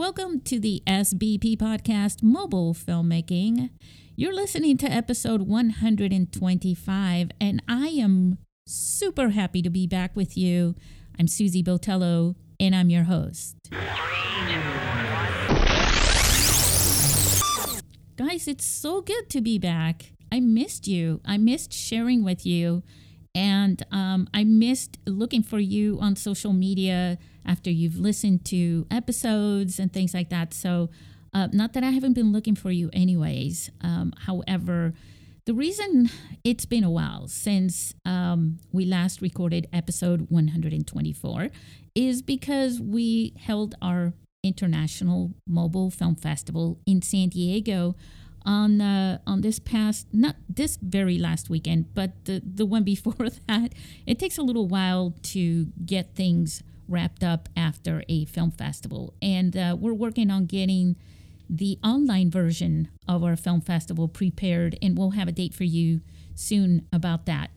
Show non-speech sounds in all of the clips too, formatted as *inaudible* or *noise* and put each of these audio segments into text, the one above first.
welcome to the SBP podcast, Mobile Filmmaking. You're listening to episode 125, and I am super happy to be back with you. I'm Susie Botello, and I'm your host. Guys, it's so good to be back. I missed you. I missed sharing with you. And um, I missed looking for you on social media after you've listened to episodes and things like that. So, uh, not that I haven't been looking for you, anyways. Um, however, the reason it's been a while since um, we last recorded episode 124 is because we held our International Mobile Film Festival in San Diego on uh, on this past not this very last weekend, but the the one *laughs* before that. It takes a little while to get things wrapped up after a film festival, and uh, we're working on getting the online version of our film festival prepared, and we'll have a date for you soon about that.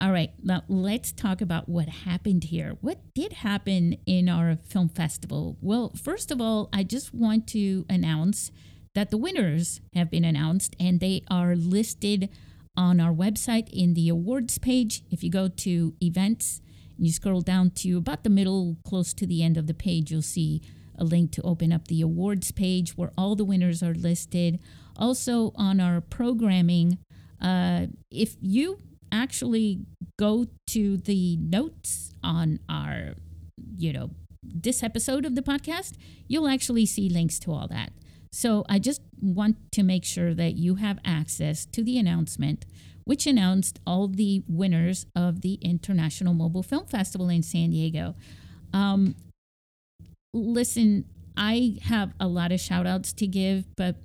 All right, now let's talk about what happened here. What did happen in our film festival? Well, first of all, I just want to announce that the winners have been announced and they are listed on our website in the awards page. If you go to events you scroll down to about the middle, close to the end of the page, you'll see a link to open up the awards page where all the winners are listed. Also, on our programming, uh, if you actually go to the notes on our, you know, this episode of the podcast, you'll actually see links to all that. So I just want to make sure that you have access to the announcement, which announced all the winners of the International Mobile Film Festival in San Diego. Um, listen, I have a lot of shout outs to give, but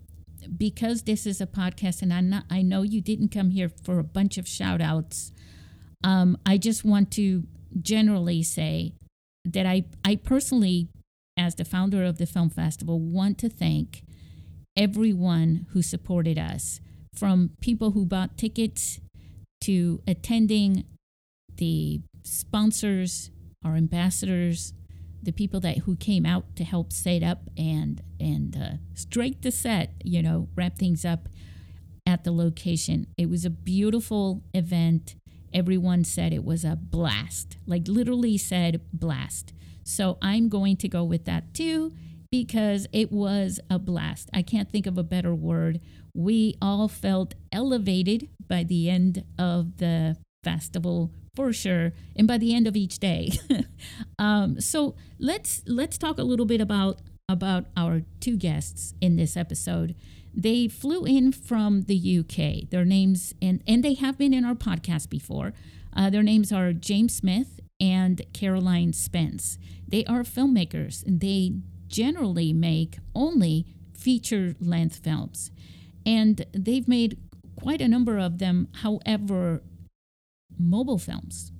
because this is a podcast and I'm not, I know you didn't come here for a bunch of shout outs, um, I just want to generally say that I, I personally, as the founder of the film festival, want to thank everyone who supported us, from people who bought tickets to attending, the sponsors, our ambassadors, the people that who came out to help set up and and uh, straight the set, you know, wrap things up at the location. It was a beautiful event. Everyone said it was a blast, like literally said blast. So I'm going to go with that too because it was a blast. I can't think of a better word. We all felt elevated by the end of the festival for sure and by the end of each day. *laughs* Um, so let's let's talk a little bit about about our two guests in this episode. They flew in from the uk their names and and they have been in our podcast before. Uh, their names are james smith and caroline spence. They are filmmakers and they generally make only feature length films. And they've made quite a number of them, however, mobile films,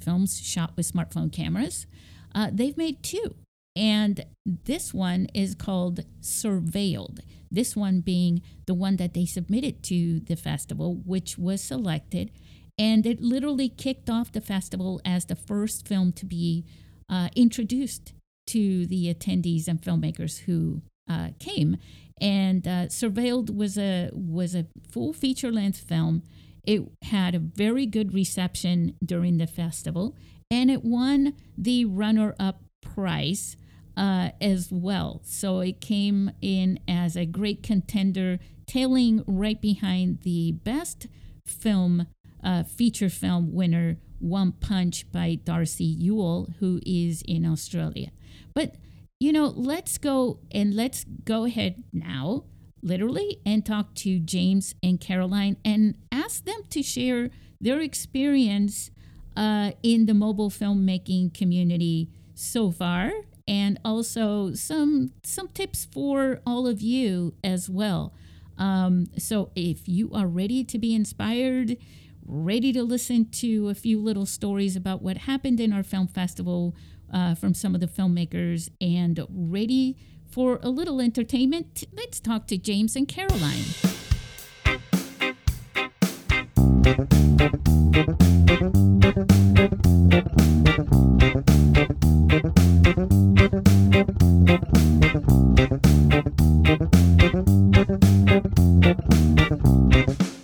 films shot with smartphone cameras. Uh, they've made two. And this one is called Surveilled. This one being the one that they submitted to the festival, which was selected. And it literally kicked off the festival as the first film to be uh, introduced to the attendees and filmmakers who uh, came. And uh, Surveilled was a was a full feature length film. It had a very good reception during the festival, and it won the runner up prize uh, as well. So it came in as a great contender, tailing right behind the best film uh, feature film winner, One Punch by Darcy Ewell, who is in Australia. But, you know, let's go and let's go ahead now, literally, and talk to James and Caroline and ask them to share their experience uh, in the mobile filmmaking community so far and also some some tips for all of you as well. Um, so if you are ready to be inspired, ready to listen to a few little stories about what happened in our film festival uh, from some of the filmmakers. And ready for a little entertainment? Let's talk to James and Caroline.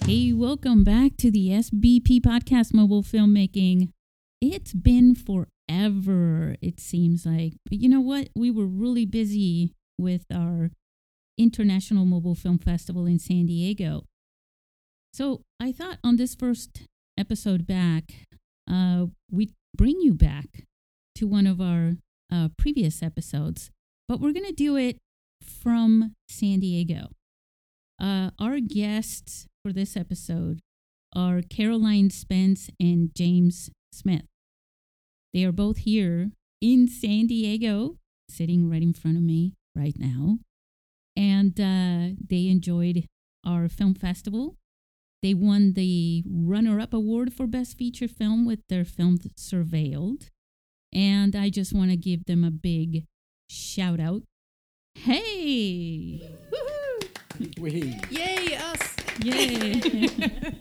Hey, welcome back to the SBP Podcast Mobile Filmmaking it's been forever, it seems like. But you know what? We were really busy with our International Mobile Film Festival in San Diego. So I thought on this first episode back, uh, we'd bring you back to one of our uh, previous episodes, but we're going to do it from San Diego. Uh, our guests for this episode are Caroline Spence and James Smith. They are both here in San Diego, sitting right in front of me right now. And uh, they enjoyed our film festival. They won the runner up award for Best Feature Film with their film Surveilled. And I just want to give them a big shout out. Hey! We. Yay, us! Yay! *laughs*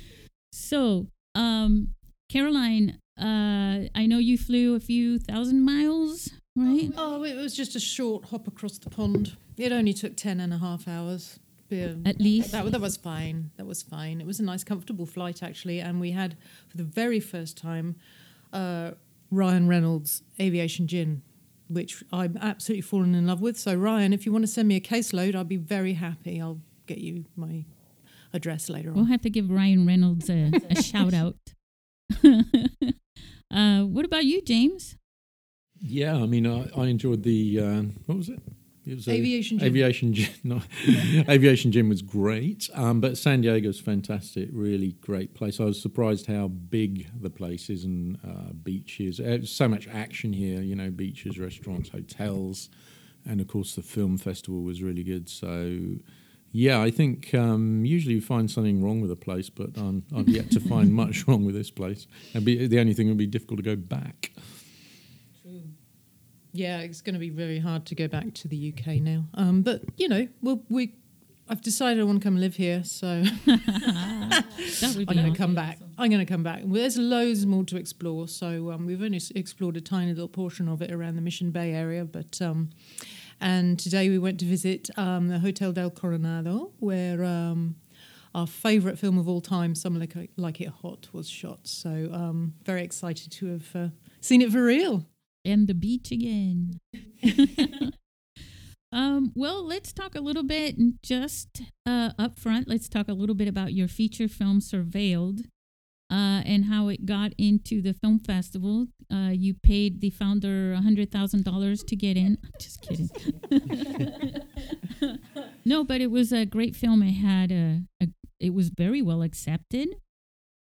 *laughs* so, um, Caroline, uh, I know you flew a few thousand miles, right? Oh, it was just a short hop across the pond. It only took 10 and a half hours. Yeah, At least. that, that was fine. That was fine. It was a nice, comfortable flight, actually. And we had, for the very first time, uh, Ryan Reynolds' Aviation Gin, which I'm absolutely fallen in love with. So, Ryan, if you want to send me a caseload, I'll be very happy. I'll get you my address later on. We'll have to give Ryan Reynolds a, a shout out. *laughs* uh, what about you, James? Yeah, I mean, I, I enjoyed the uh, what was it? It was a- Aviation Gym. Aviation gym. *laughs* No, aviation gym was great, um, but San Diego's fantastic. Really great place. I was surprised how big the place is and uh, beaches. Uh, so much action here. You know, beaches, restaurants, hotels, and of course the film festival was really good. So. Yeah, I think um, usually you find something wrong with a place, but um, I've yet to find *laughs* much wrong with this place. And be, the only thing would be difficult to go back. True. Yeah, it's going to be very hard to go back to the UK now. Um, but you know, we'll, we, I've decided I want to come live here, so *laughs* *laughs* I'm going to come back. I'm going to come back. Well, there's loads more to explore. So um, we've only s- explored a tiny little portion of it around the Mission Bay area, but um, and today we went to visit um, the Hotel del Coronado, where um, our favourite film of all time, Some Like, like It Hot, was shot. So um, very excited to have uh, seen it for real. and the beach again. *laughs* um, well, let's talk a little bit just uh, up front. Let's talk a little bit about your feature film, Surveilled, uh, and how it got into the film festival. Uh, you paid the founder hundred thousand dollars to get in. I'm *laughs* just kidding. *laughs* no, but it was a great film. It had a, a it was very well accepted.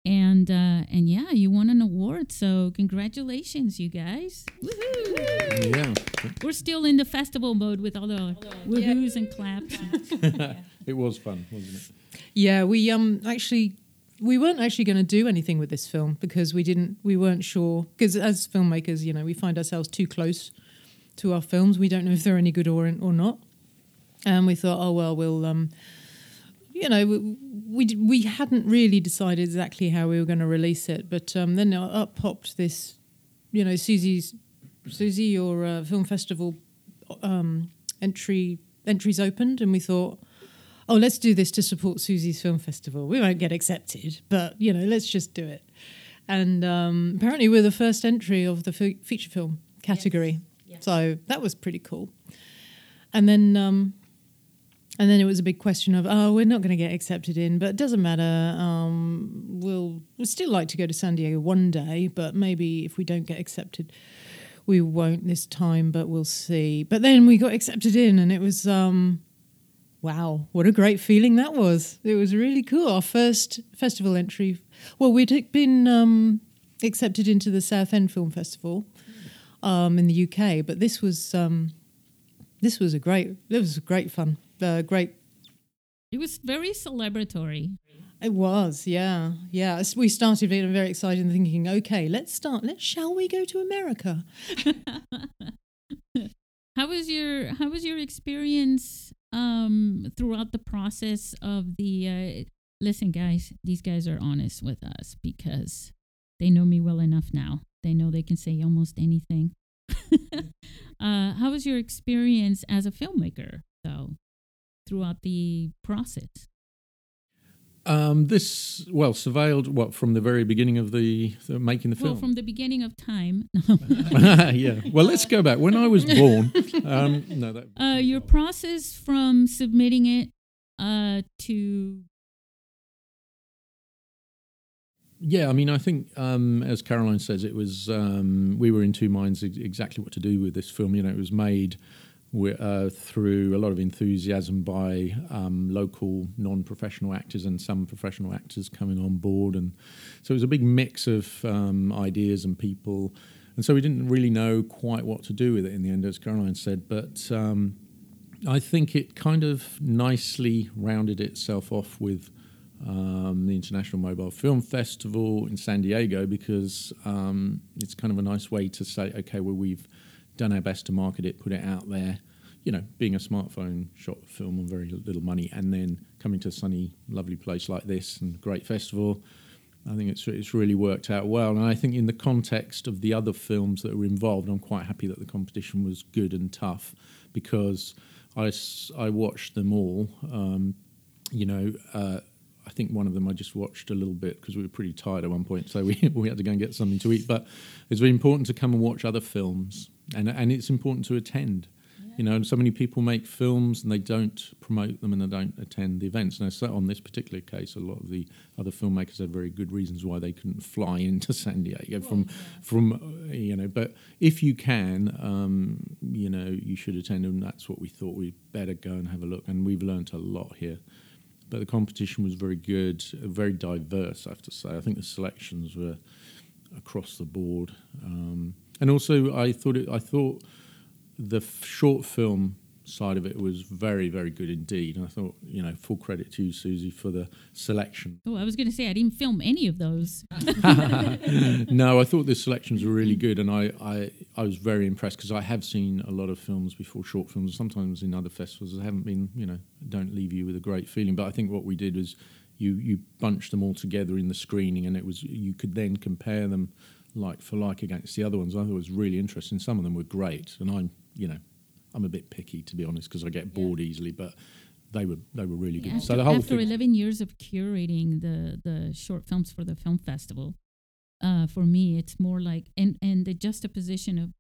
And uh, and yeah, you won an award. So congratulations, you guys! Woohoo! Yeah. We're still in the festival mode with all the woohoos and claps. *laughs* It was fun, wasn't it? Yeah, we um actually we weren't actually going to do anything with this film because we didn't we weren't sure because as filmmakers, you know, we find ourselves too close to our films. We don't know if they're any good or or not. And we thought, oh well, we'll um you know, we we, we hadn't really decided exactly how we were going to release it, but um, then up popped this, you know, Susie's Susie, your uh, film festival um, entry entries opened, and we thought, oh, let's do this to support Susie's film festival. We won't get accepted, but you know, let's just do it. And um, apparently, we're the first entry of the fe- feature film category, so that was pretty cool. And then, um, and then it was a big question of, oh, we're not going to get accepted in, but it doesn't matter. Um, we'll we'd still like to go to San Diego one day, but maybe if we don't get accepted, we won't this time. But we'll see. But then we got accepted in, and it was. Um, Wow, what a great feeling that was. It was really cool. Our first festival entry. Well, we'd been um, accepted into the Southend Film Festival um, in the UK, but this was um, this was a great it was great fun. Uh, great It was very celebratory. it was, yeah. Yeah. We started being very excited and thinking, okay, let's start. Let's shall we go to America? *laughs* How was your How was your experience um, throughout the process of the? Uh, listen, guys, these guys are honest with us because they know me well enough now. They know they can say almost anything. *laughs* uh, how was your experience as a filmmaker, though, throughout the process? Um, this well surveilled what from the very beginning of the, the making the Well, film. from the beginning of time. *laughs* *laughs* yeah. Well, let's go back. When I was born, um, no, that. uh, your process from submitting it uh, to Yeah, I mean, I think um, as Caroline says, it was um, we were in two minds ex- exactly what to do with this film. You know, it was made uh, through a lot of enthusiasm by um, local non-professional actors and some professional actors coming on board, and so it was a big mix of um, ideas and people. And so we didn't really know quite what to do with it in the end, as Caroline said. But um, I think it kind of nicely rounded itself off with um, the International Mobile Film Festival in San Diego because um, it's kind of a nice way to say, okay, well, we've done our best to market it, put it out there. You know, being a smartphone shot film on very little money, and then coming to a sunny, lovely place like this and great festival. I think it's it's really worked out well, and I think in the context of the other films that were involved, I'm quite happy that the competition was good and tough because I, I watched them all. Um, you know, uh, I think one of them I just watched a little bit because we were pretty tired at one point, so we *laughs* we had to go and get something to eat. But it's very important to come and watch other films, and and it's important to attend. You know, so many people make films and they don't promote them and they don't attend the events. Now, so on this particular case, a lot of the other filmmakers had very good reasons why they couldn't fly *laughs* into San Diego from from uh, you know. But if you can, um, you know, you should attend, and that's what we thought. We'd better go and have a look, and we've learnt a lot here but the competition was very good, very diverse. I have to say. I think the selections were across the board, um, and also I thought it. I thought the f- short film side of it was very, very good indeed. And I thought, you know, full credit to you, Susie, for the selection. oh, I was going to say I didn't film any of those. *laughs* *laughs* no, I thought the selections were really good, and I, I, I was very impressed because I have seen a lot of films before, short films, sometimes in other festivals that haven't been, you know, don't leave you with a great feeling. But I think what we did was you you bunched them all together in the screening, and it was you could then compare them like for like against the other ones. I thought it was really interesting. Some of them were great, and I'm, you know, I'm a bit picky to be honest because I get bored easily, but. They were they were really good. After, so the whole after 11 years of curating the the short films for the film festival, uh, for me it's more like and and the juxtaposition of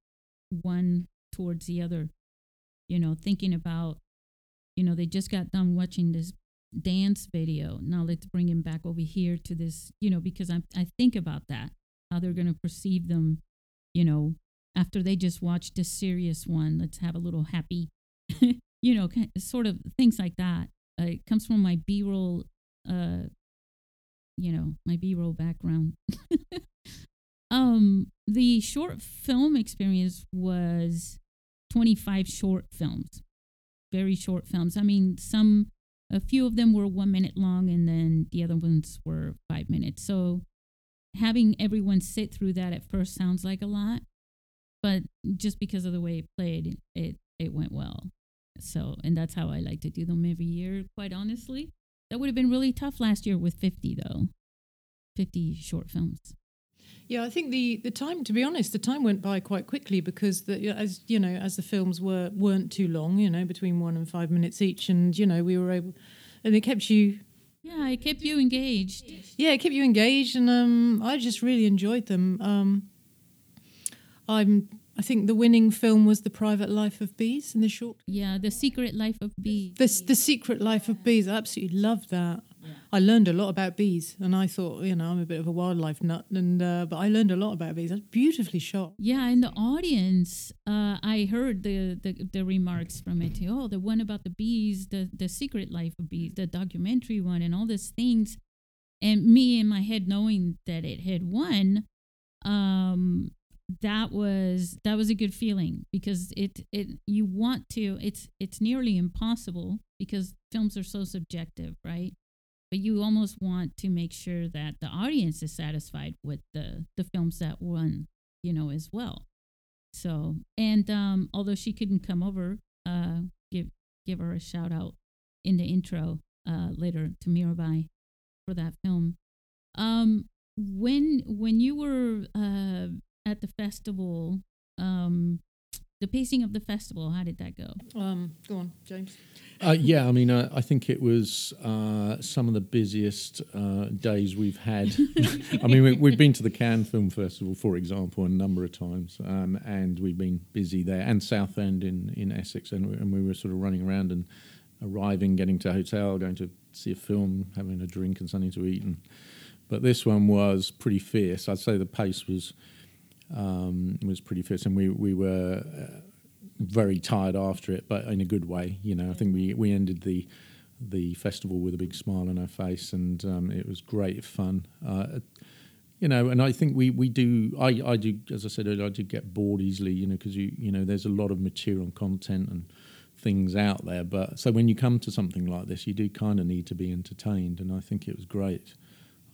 one towards the other. You know, thinking about, you know, they just got done watching this dance video. Now let's bring him back over here to this. You know, because I I think about that how they're going to perceive them. You know, after they just watched a serious one, let's have a little happy. *laughs* you know, sort of things like that. Uh, it comes from my B-roll, uh, you know, my B-roll background. *laughs* um, the short film experience was 25 short films, very short films. I mean, some, a few of them were one minute long, and then the other ones were five minutes. So having everyone sit through that at first sounds like a lot, but just because of the way it played, it it went well. So, and that's how I like to do them every year, quite honestly. That would have been really tough last year with 50, though. 50 short films. Yeah, I think the, the time, to be honest, the time went by quite quickly because the, as you know, as the films were weren't too long, you know, between one and five minutes each, and you know, we were able, and it kept you, Yeah, it kept you engaged. yeah, it kept you engaged, and um, I just really enjoyed them. Um, I'm, I think the winning film was The Private Life of Bees in the short. Yeah, The Secret Life of Bees. The, the Secret Life of Bees. I absolutely loved that. I learned a lot about bees, and I thought, you know, I'm a bit of a wildlife nut, and uh, but I learned a lot about bees. That's beautifully shot. Yeah, in the audience, uh, I heard the, the the remarks from it. Oh, the one about the bees, the the secret life of bees, the documentary one, and all these things. And me in my head knowing that it had won, um, that was that was a good feeling because it it you want to. It's it's nearly impossible because films are so subjective, right? But you almost want to make sure that the audience is satisfied with the the films that won you know, as well. So, and um, although she couldn't come over, uh, give give her a shout out in the intro uh, later to Mirabai for that film. Um, when when you were uh, at the festival, um, the pacing of the festival. How did that go? Um, go on, James. Uh, yeah, I mean, uh, I think it was uh, some of the busiest uh, days we've had. *laughs* I mean, we, have been to the Cannes Film Festival, for example, a number of times, um, and we've been busy there, and Southend in, in Essex, and we, and we were sort of running around and arriving, getting to a hotel, going to see a film, having a drink and something to eat. And, but this one was pretty fierce. I'd say the pace was um, was pretty fierce, and we we were uh, very tired after it, but in a good way. You know, I think we we ended the the festival with a big smile on our face, and um, it was great fun. Uh, you know, and I think we, we do. I, I do, as I said earlier, I do get bored easily. You know, because you you know, there's a lot of material and content and things out there. But so when you come to something like this, you do kind of need to be entertained, and I think it was great.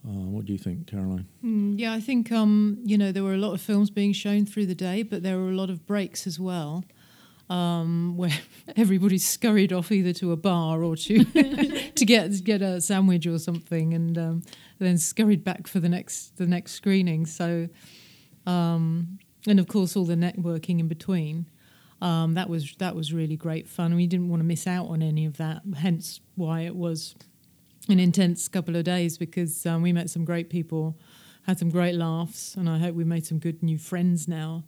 Uh, what do you think, Caroline? Mm, yeah, I think um, you know there were a lot of films being shown through the day, but there were a lot of breaks as well, um, where *laughs* everybody scurried off either to a bar or to *laughs* to get get a sandwich or something, and um, then scurried back for the next the next screening. So, um, and of course, all the networking in between. Um, that was that was really great fun. We didn't want to miss out on any of that. Hence, why it was an intense couple of days because um, we met some great people, had some great laughs, and I hope we made some good new friends now.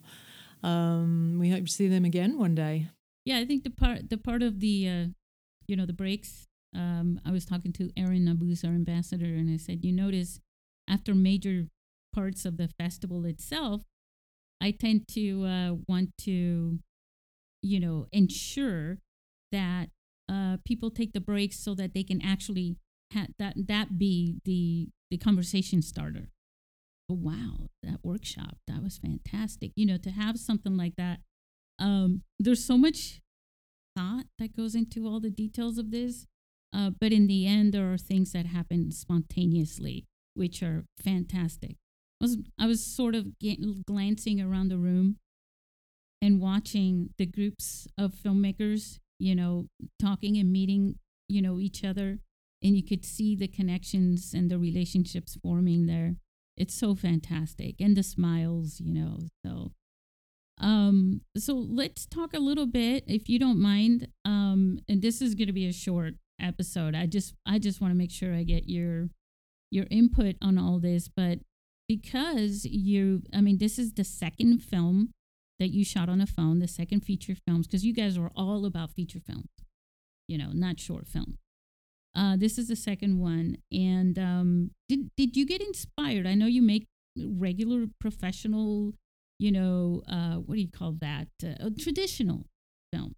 Um, we hope to see them again one day. Yeah, I think the part the part of the uh, you know the breaks. Um, I was talking to Aaron Nabuz, our ambassador, and I said, you notice after major parts of the festival itself, I tend to uh, want to, you know, ensure that uh, people take the breaks so that they can actually had that that be the the conversation starter. Oh, wow, that workshop that was fantastic. You know, to have something like that. Um, there's so much thought that goes into all the details of this, uh, but in the end, there are things that happen spontaneously, which are fantastic. I was I was sort of get, glancing around the room and watching the groups of filmmakers, you know, talking and meeting, you know, each other and you could see the connections and the relationships forming there. It's so fantastic, and the smiles, you know. So, um, so let's talk a little bit, if you don't mind. Um, and this is going to be a short episode. I just, I just want to make sure I get your, your input on all this. But because you, I mean, this is the second film that you shot on a phone, the second feature films, because you guys were all about feature films, you know, not short films. Uh, this is the second one. And um, did did you get inspired? I know you make regular professional, you know, uh, what do you call that? Uh, traditional film.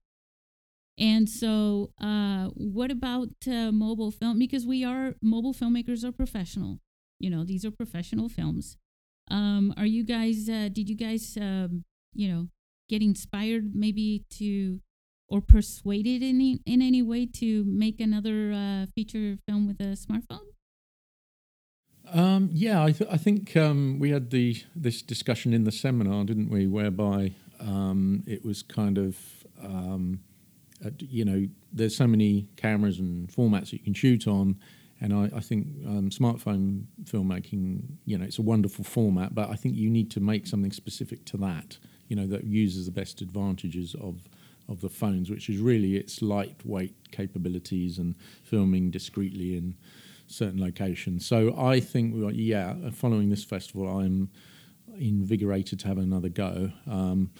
And so, uh, what about uh, mobile film? Because we are mobile filmmakers are professional. You know, these are professional films. Um, are you guys? Uh, did you guys, um, you know, get inspired maybe to or persuaded in any, in any way to make another uh, feature film with a smartphone? Um, yeah, I, th- I think um, we had the this discussion in the seminar, didn't we? Whereby um, it was kind of um, uh, you know there's so many cameras and formats that you can shoot on, and I, I think um, smartphone filmmaking, you know, it's a wonderful format, but I think you need to make something specific to that, you know, that uses the best advantages of of the phones, which is really its lightweight capabilities and filming discreetly in certain locations. So I think, yeah, following this festival, I'm invigorated to have another go. Um,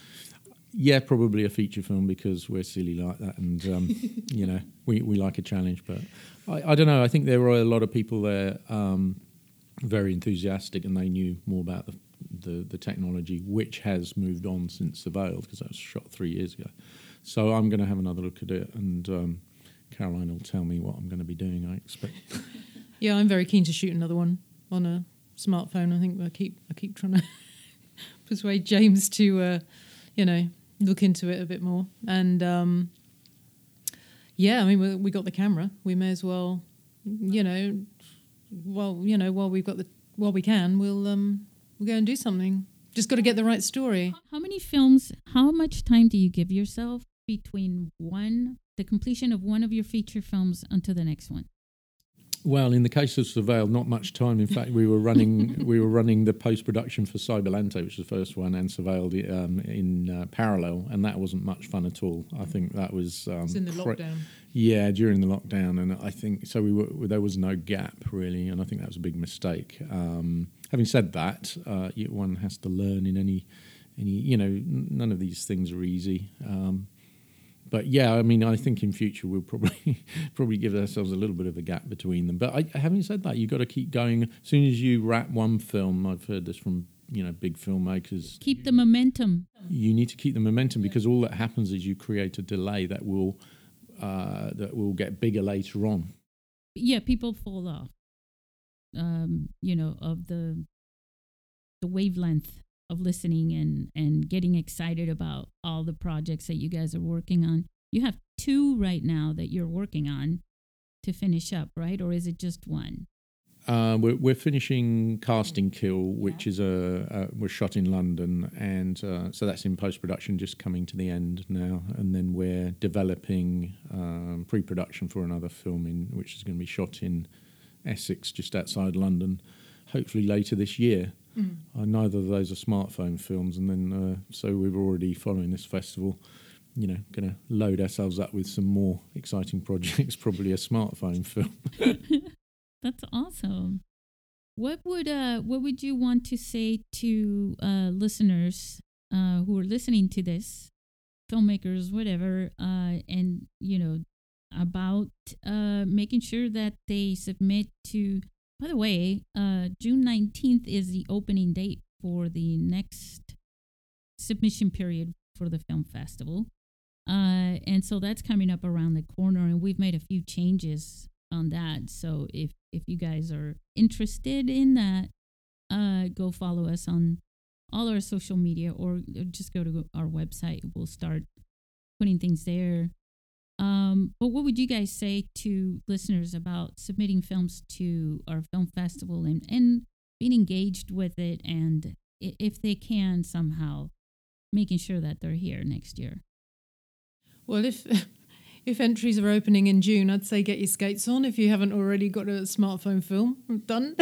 yeah, probably a feature film because we're silly like that, and um, *laughs* you know we, we like a challenge. But I, I, don't know. I think there were a lot of people there um, very enthusiastic, and they knew more about the, the, the technology, which has moved on since the Veil because that was shot three years ago. So I'm going to have another look at it, and um, Caroline will tell me what I'm going to be doing. I expect. *laughs* yeah, I'm very keen to shoot another one on a smartphone. I think I keep I keep trying to *laughs* persuade James to, uh, you know, look into it a bit more. And um, yeah, I mean, we, we got the camera. We may as well, you know, well, you know, while we've got the while we can, we'll um, we'll go and do something. Just got to get the right story. How many films? How much time do you give yourself between one, the completion of one of your feature films until the next one? Well, in the case of Surveil, not much time. In fact, we were running *laughs* we were running the post production for Cyberlante, which was the first one, and Surveil um, in uh, parallel, and that wasn't much fun at all. I think that was um, It's in the pre- lockdown. Yeah, during the lockdown, and I think so. We were there was no gap really, and I think that was a big mistake. Um, having said that, uh, one has to learn in any any you know none of these things are easy. Um, but yeah, I mean, I think in future we'll probably *laughs* probably give ourselves a little bit of a gap between them. But I, having said that, you've got to keep going. As soon as you wrap one film, I've heard this from you know big filmmakers. Keep the momentum. You need to keep the momentum because all that happens is you create a delay that will uh, that will get bigger later on. Yeah, people fall off. Um, you know, of the the wavelength of listening and and getting excited about all the projects that you guys are working on. You have two right now that you're working on to finish up, right? Or is it just one? Uh, we're, we're finishing Casting Kill, which is a uh, was shot in London, and uh, so that's in post production, just coming to the end now. And then we're developing um, pre production for another film in which is going to be shot in Essex, just outside London, hopefully later this year. Uh, neither of those are smartphone films, and then uh, so we're already following this festival. You know, going to load ourselves up with some more exciting projects, *laughs* probably a smartphone film. *laughs* *laughs* That's awesome. What would uh what would you want to say to uh listeners uh who are listening to this, filmmakers, whatever, uh and you know about uh making sure that they submit to by the way, uh June 19th is the opening date for the next submission period for the film festival. Uh and so that's coming up around the corner and we've made a few changes on that. So if if you guys are interested in that, uh, go follow us on all our social media or just go to our website. We'll start putting things there. Um, but what would you guys say to listeners about submitting films to our film festival and, and being engaged with it and if they can somehow making sure that they're here next year? Well, if *laughs* if entries are opening in June, I'd say get your skates on if you haven't already got a smartphone film done.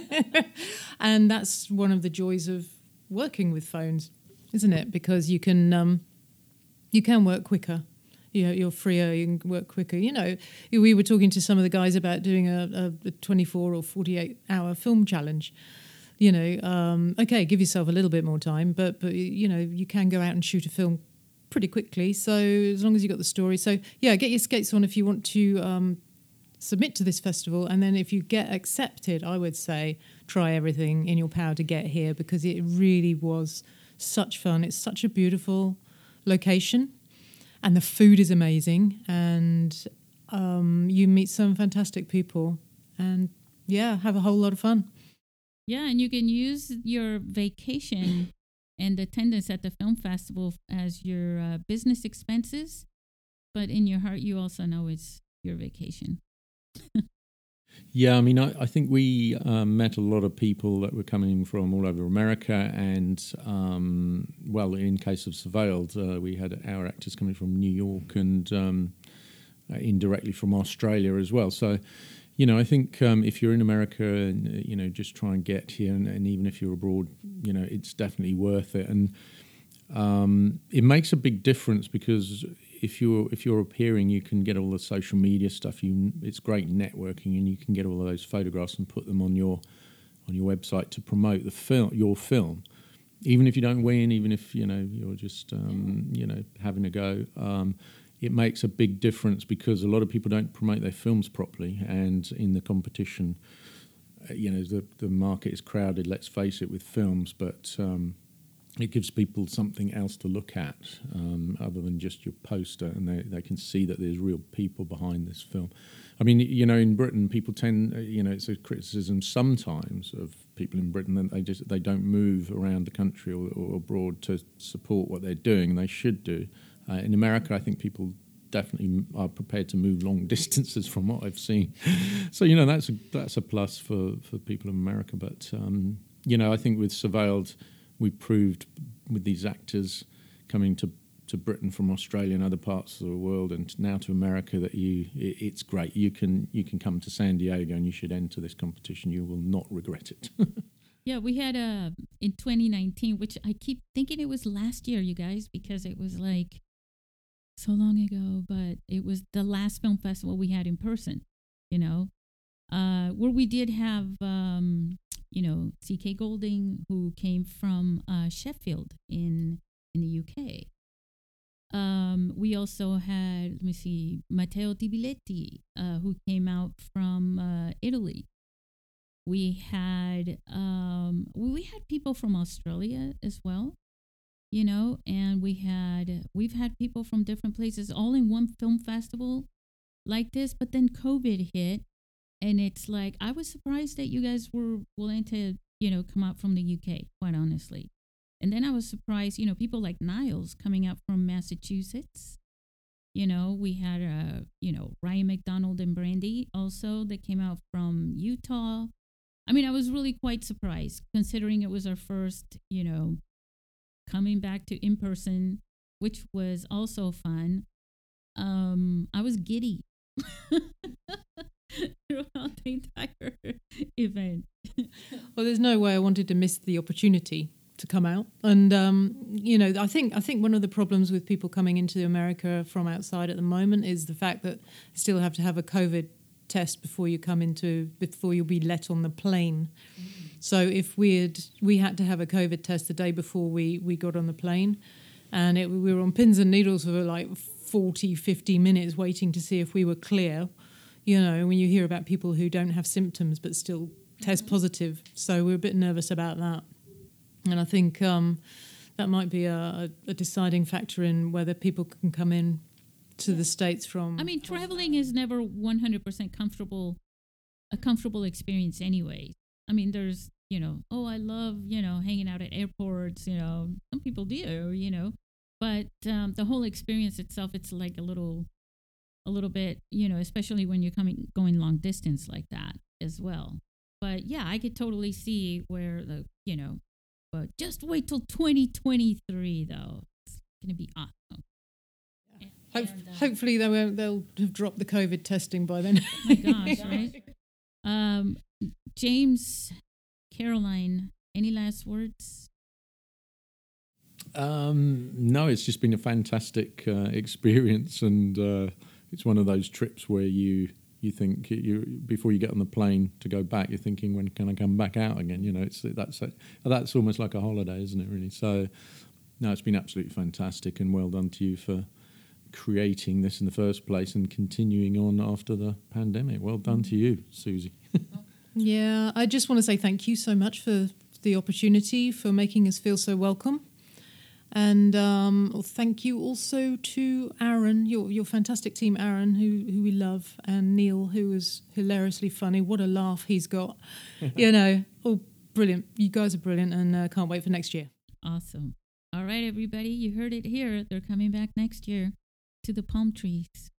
*laughs* and that's one of the joys of working with phones, isn't it? Because you can um, you can work quicker. You know, you're freer. You can work quicker. You know, we were talking to some of the guys about doing a, a, a 24 or 48 hour film challenge. You know, um, okay, give yourself a little bit more time, but but you know, you can go out and shoot a film pretty quickly. So as long as you got the story, so yeah, get your skates on if you want to um, submit to this festival, and then if you get accepted, I would say try everything in your power to get here because it really was such fun. It's such a beautiful location, and the food is amazing, and um, you meet some fantastic people, and yeah, have a whole lot of fun. Yeah, and you can use your vacation and attendance at the film festival as your uh, business expenses, but in your heart, you also know it's your vacation. *laughs* Yeah, I mean, I, I think we um, met a lot of people that were coming from all over America, and um, well, in case of Surveilled, uh, we had our actors coming from New York and um, uh, indirectly from Australia as well. So, you know, I think um, if you're in America, and uh, you know, just try and get here, and, and even if you're abroad, you know, it's definitely worth it, and um, it makes a big difference because if you're if you're appearing, you can get all the social media stuff. You it's great networking, and you can get all of those photographs and put them on your on your website to promote the film, your film. Even if you don't win, even if you know you're just um, you know having a go, um, it makes a big difference because a lot of people don't promote their films properly, and in the competition, uh, you know the the market is crowded. Let's face it, with films, but um, it gives people something else to look at um, other than just your poster, and they, they can see that there's real people behind this film. I mean, you know, in Britain, people tend, uh, you know, it's a criticism sometimes of people in Britain that they just they don't move around the country or, or abroad to support what they're doing, they should do. Uh, in America, I think people definitely are prepared to move long *laughs* distances from what I've seen. so you know, that's a, that's a plus for for people in America. But um, you know, I think with Surveilled we proved with these actors coming to to Britain from Australia and other parts of the world, and now to America, that you it, it's great. You can you can come to San Diego and you should enter this competition. You will not regret it. *laughs* Yeah, we had a in 2019, which I keep thinking it was last year, you guys, because it was like so long ago. But it was the last film festival we had in person. You know, uh, where we did have um, you know C.K. Golding, who came from uh, Sheffield in in the UK. Um, we also had let me see Matteo Di Biletti, uh, who came out from uh, Italy we had um, we had people from Australia as well, you know, and we had we've had people from different places all in one film festival like this. But then COVID hit, and it's like I was surprised that you guys were willing to you know come out from the UK, quite honestly. And then I was surprised, you know, people like Niles coming out from Massachusetts. You know, we had uh, you know, Ryan McDonald and Brandy also that came out from Utah. I mean, I was really quite surprised considering it was our first, you know, coming back to in person, which was also fun. Um, I was giddy *laughs* *laughs* throughout the entire event. *laughs* well, there's no way I wanted to miss the opportunity to come out, and um, you know, I think I think one of the problems with people coming into America from outside at the moment is the fact that they still have to have a COVID test before you come into before you'll be let on the plane. Mm-hmm. So if we had we had to have a COVID test the day before we we got on the plane, and it, we were on pins and needles for like 40, 50 minutes waiting to see if we were clear. You know, when you hear about people who don't have symptoms but still test mm-hmm. positive, so we're a bit nervous about that. And I think um, that might be a, a deciding factor in whether people can come in to the states from. I mean, traveling is never one hundred percent comfortable, a comfortable experience anyway. I mean, there's you know, oh, I love you know hanging out at airports. You know, some people do. You know, but um, the whole experience itself, it's like a little, a little bit. You know, especially when you're coming going long distance like that as well. But yeah, I could totally see where the you know, but just wait till 2023 though. It's gonna be awesome. Hope, and, uh, hopefully they will, they'll have dropped the COVID testing by then. oh my gosh, *laughs* right? Um, James, Caroline, any last words? Um, no, it's just been a fantastic uh, experience, and uh, it's one of those trips where you you think you before you get on the plane to go back, you're thinking when can I come back out again? You know, it's that's a, that's almost like a holiday, isn't it? Really. So, no, it's been absolutely fantastic, and well done to you for creating this in the first place and continuing on after the pandemic. Well done to you, Susie. *laughs* yeah, I just want to say thank you so much for the opportunity, for making us feel so welcome. And um, well, thank you also to Aaron, your your fantastic team, Aaron, who who we love, and Neil, who is hilariously funny. What a laugh he's got! *laughs* you know, oh, brilliant! You guys are brilliant, and uh, can't wait for next year. Awesome. All right, everybody, you heard it here. They're coming back next year to the palm trees.